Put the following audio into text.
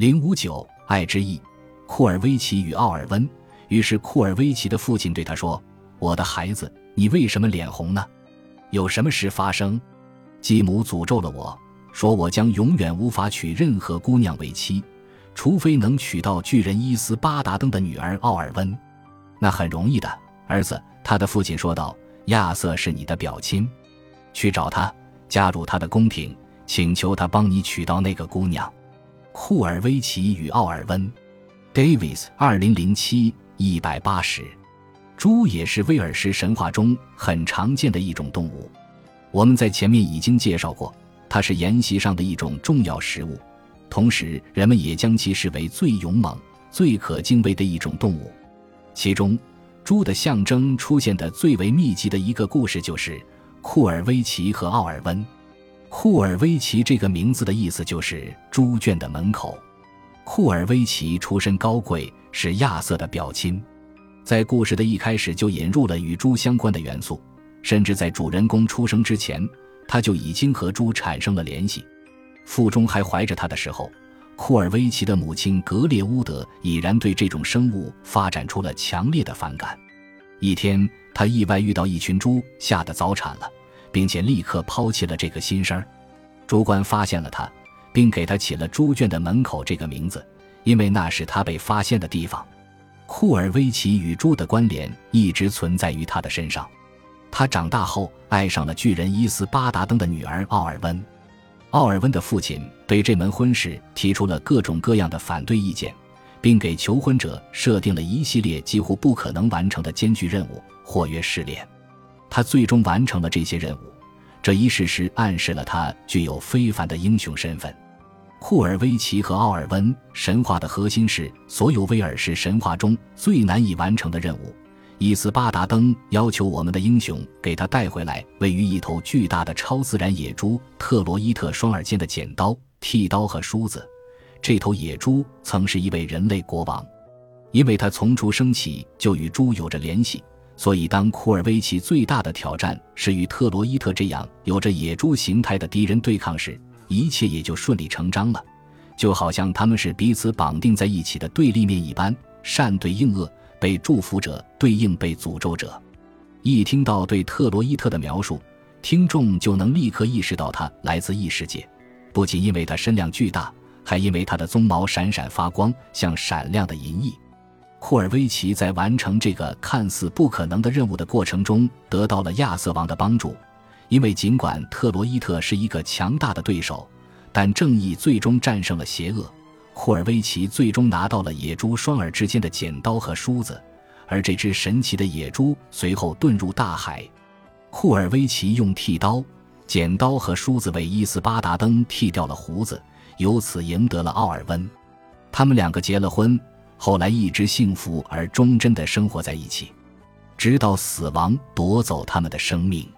零五九，爱之意。库尔维奇与奥尔温。于是库尔维奇的父亲对他说：“我的孩子，你为什么脸红呢？有什么事发生？”继母诅咒了我说：“我将永远无法娶任何姑娘为妻，除非能娶到巨人伊斯巴达登的女儿奥尔温。那很容易的，儿子。”他的父亲说道：“亚瑟是你的表亲，去找他，加入他的宫廷，请求他帮你娶到那个姑娘。”库尔维奇与奥尔温，Davis，二零零七。一百八十，猪也是威尔士神话中很常见的一种动物。我们在前面已经介绍过，它是筵席上的一种重要食物，同时人们也将其视为最勇猛、最可敬畏的一种动物。其中，猪的象征出现的最为密集的一个故事就是库尔维奇和奥尔温。库尔维奇这个名字的意思就是猪圈的门口。库尔维奇出身高贵。是亚瑟的表亲，在故事的一开始就引入了与猪相关的元素，甚至在主人公出生之前，他就已经和猪产生了联系。腹中还怀着他的时候，库尔维奇的母亲格列乌德已然对这种生物发展出了强烈的反感。一天，他意外遇到一群猪，吓得早产了，并且立刻抛弃了这个新生儿。主管发现了他，并给他起了“猪圈的门口”这个名字。因为那是他被发现的地方，库尔维奇与猪的关联一直存在于他的身上。他长大后爱上了巨人伊斯巴达登的女儿奥尔温。奥尔温的父亲对这门婚事提出了各种各样的反对意见，并给求婚者设定了一系列几乎不可能完成的艰巨任务，或曰试炼。他最终完成了这些任务，这一事实暗示了他具有非凡的英雄身份。库尔维奇和奥尔温神话的核心是所有威尔士神话中最难以完成的任务。伊斯巴达登要求我们的英雄给他带回来位于一头巨大的超自然野猪特罗伊特双耳间的剪刀、剃刀和梳子。这头野猪曾是一位人类国王，因为他从出生起就与猪有着联系，所以当库尔维奇最大的挑战是与特罗伊特这样有着野猪形态的敌人对抗时。一切也就顺理成章了，就好像他们是彼此绑定在一起的对立面一般，善对应恶，被祝福者对应被诅咒者。一听到对特洛伊特的描述，听众就能立刻意识到他来自异世界，不仅因为他身量巨大，还因为他的鬃毛闪闪发光，像闪亮的银翼。库尔维奇在完成这个看似不可能的任务的过程中，得到了亚瑟王的帮助。因为尽管特洛伊特是一个强大的对手，但正义最终战胜了邪恶。库尔维奇最终拿到了野猪双耳之间的剪刀和梳子，而这只神奇的野猪随后遁入大海。库尔维奇用剃刀、剪刀和梳子为伊斯巴达登剃掉了胡子，由此赢得了奥尔温。他们两个结了婚，后来一直幸福而忠贞地生活在一起，直到死亡夺走他们的生命。